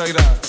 Check it out.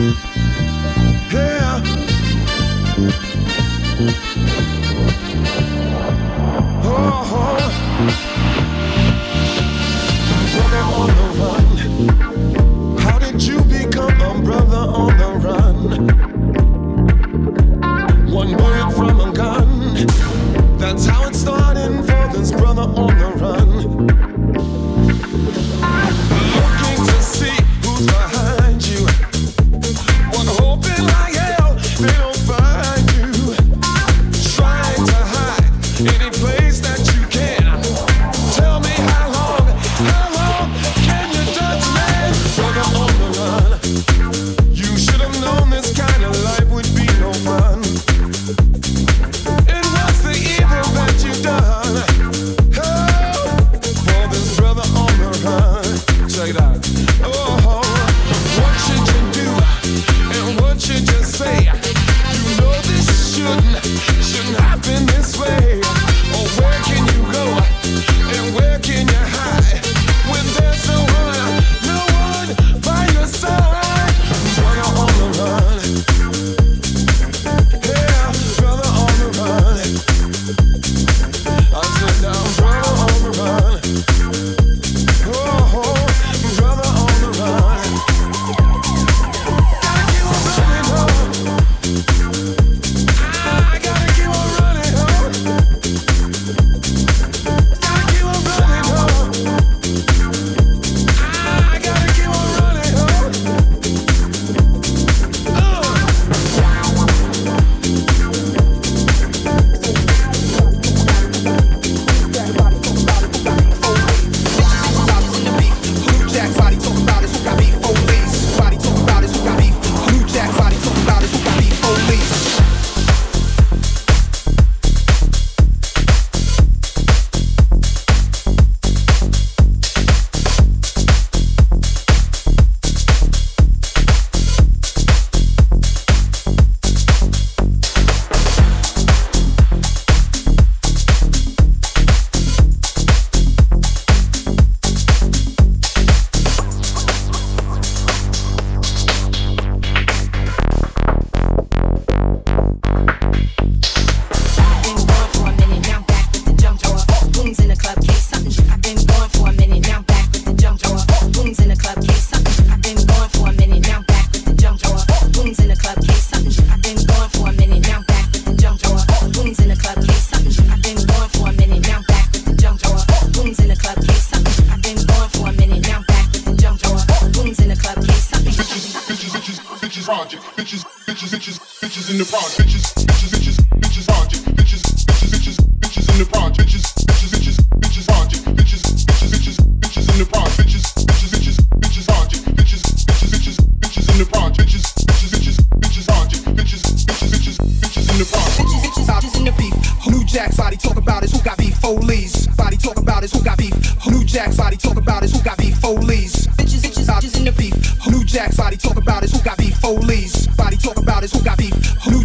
Yeah. Oh,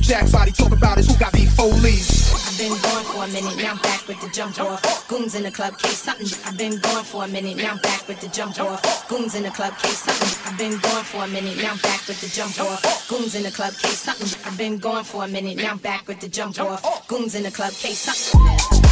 Jack's body talk about is who got beef Foley's. I've been gone for a minute, now I'm back with the jump off. Goons in the club, case something. I've been gone for a minute, now I'm back with the jump off. Goons in the club, case something. I've been gone for a minute, now I'm back with the jump off. Goons in the club, case something. I've been gone for a minute, now I'm back with the jump off. Goons in the club, case something.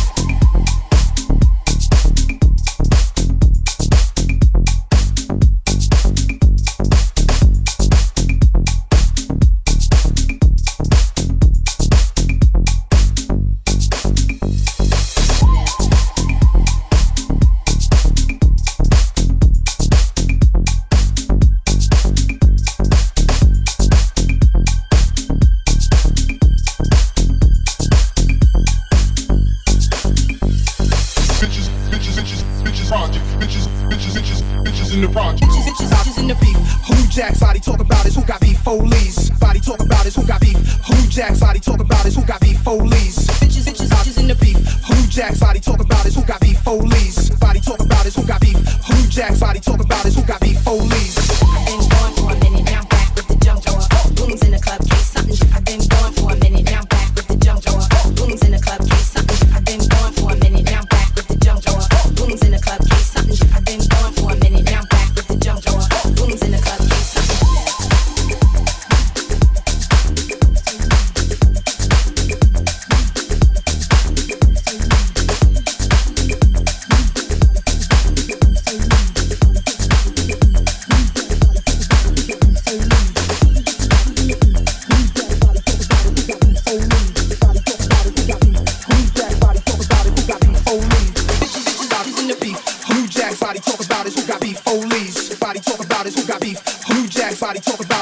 Everybody talking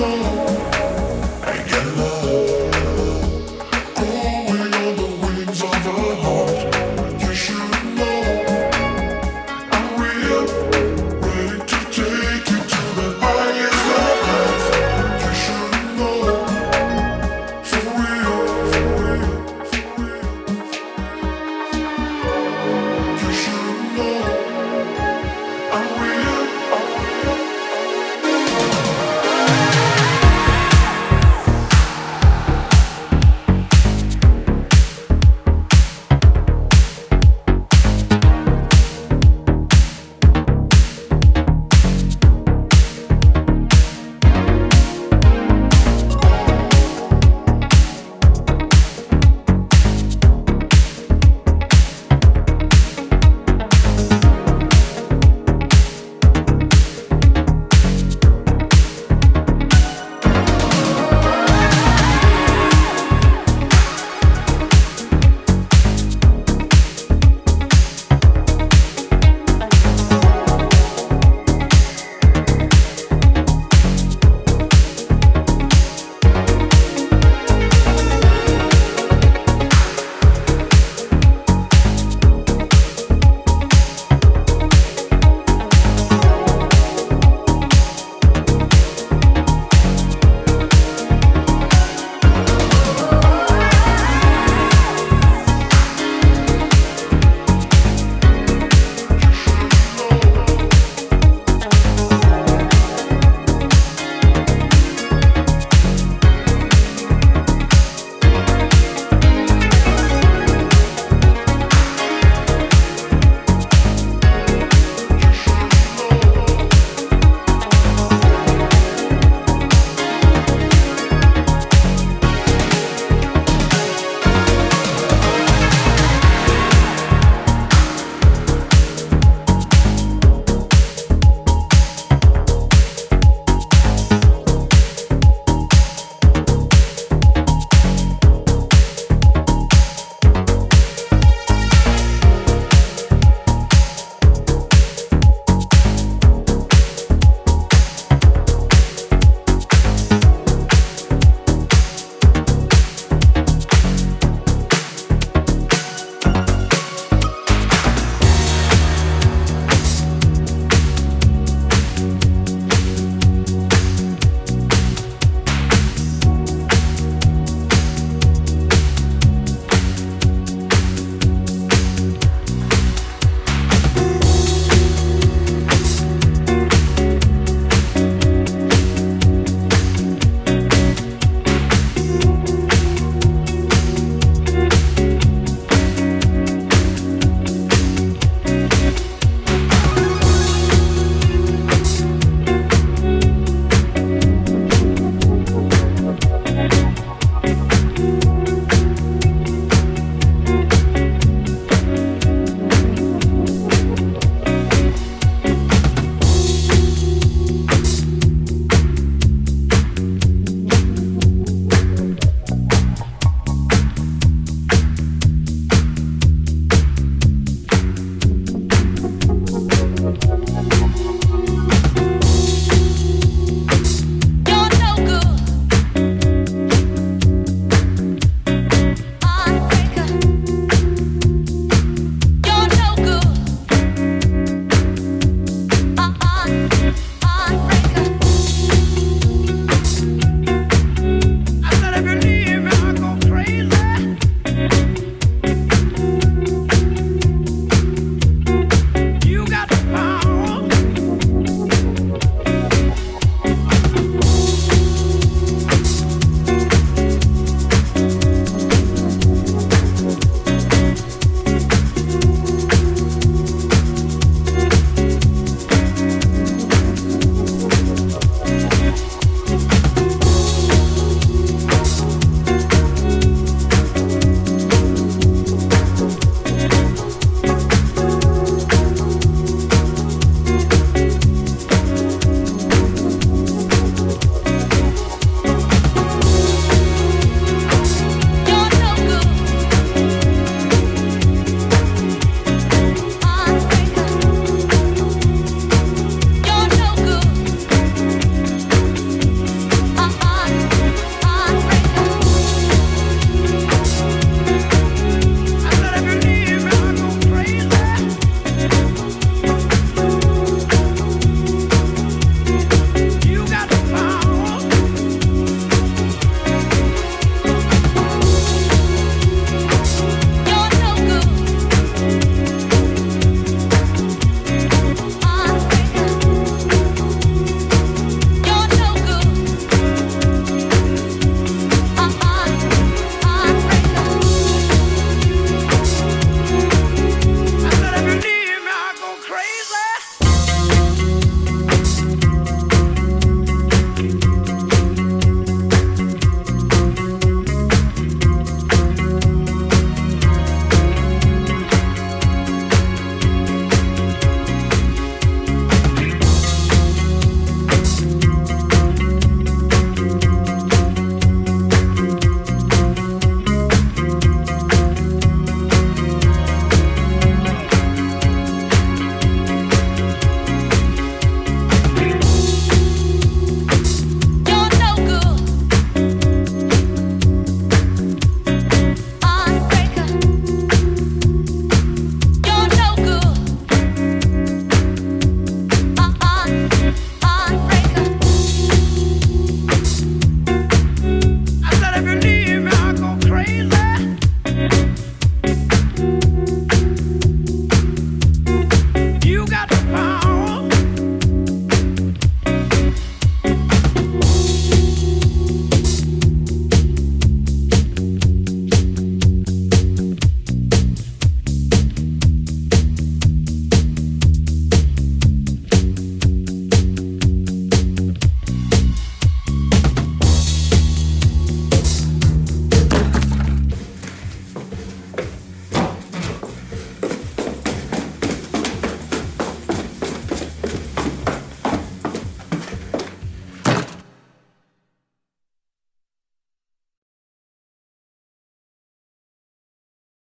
again.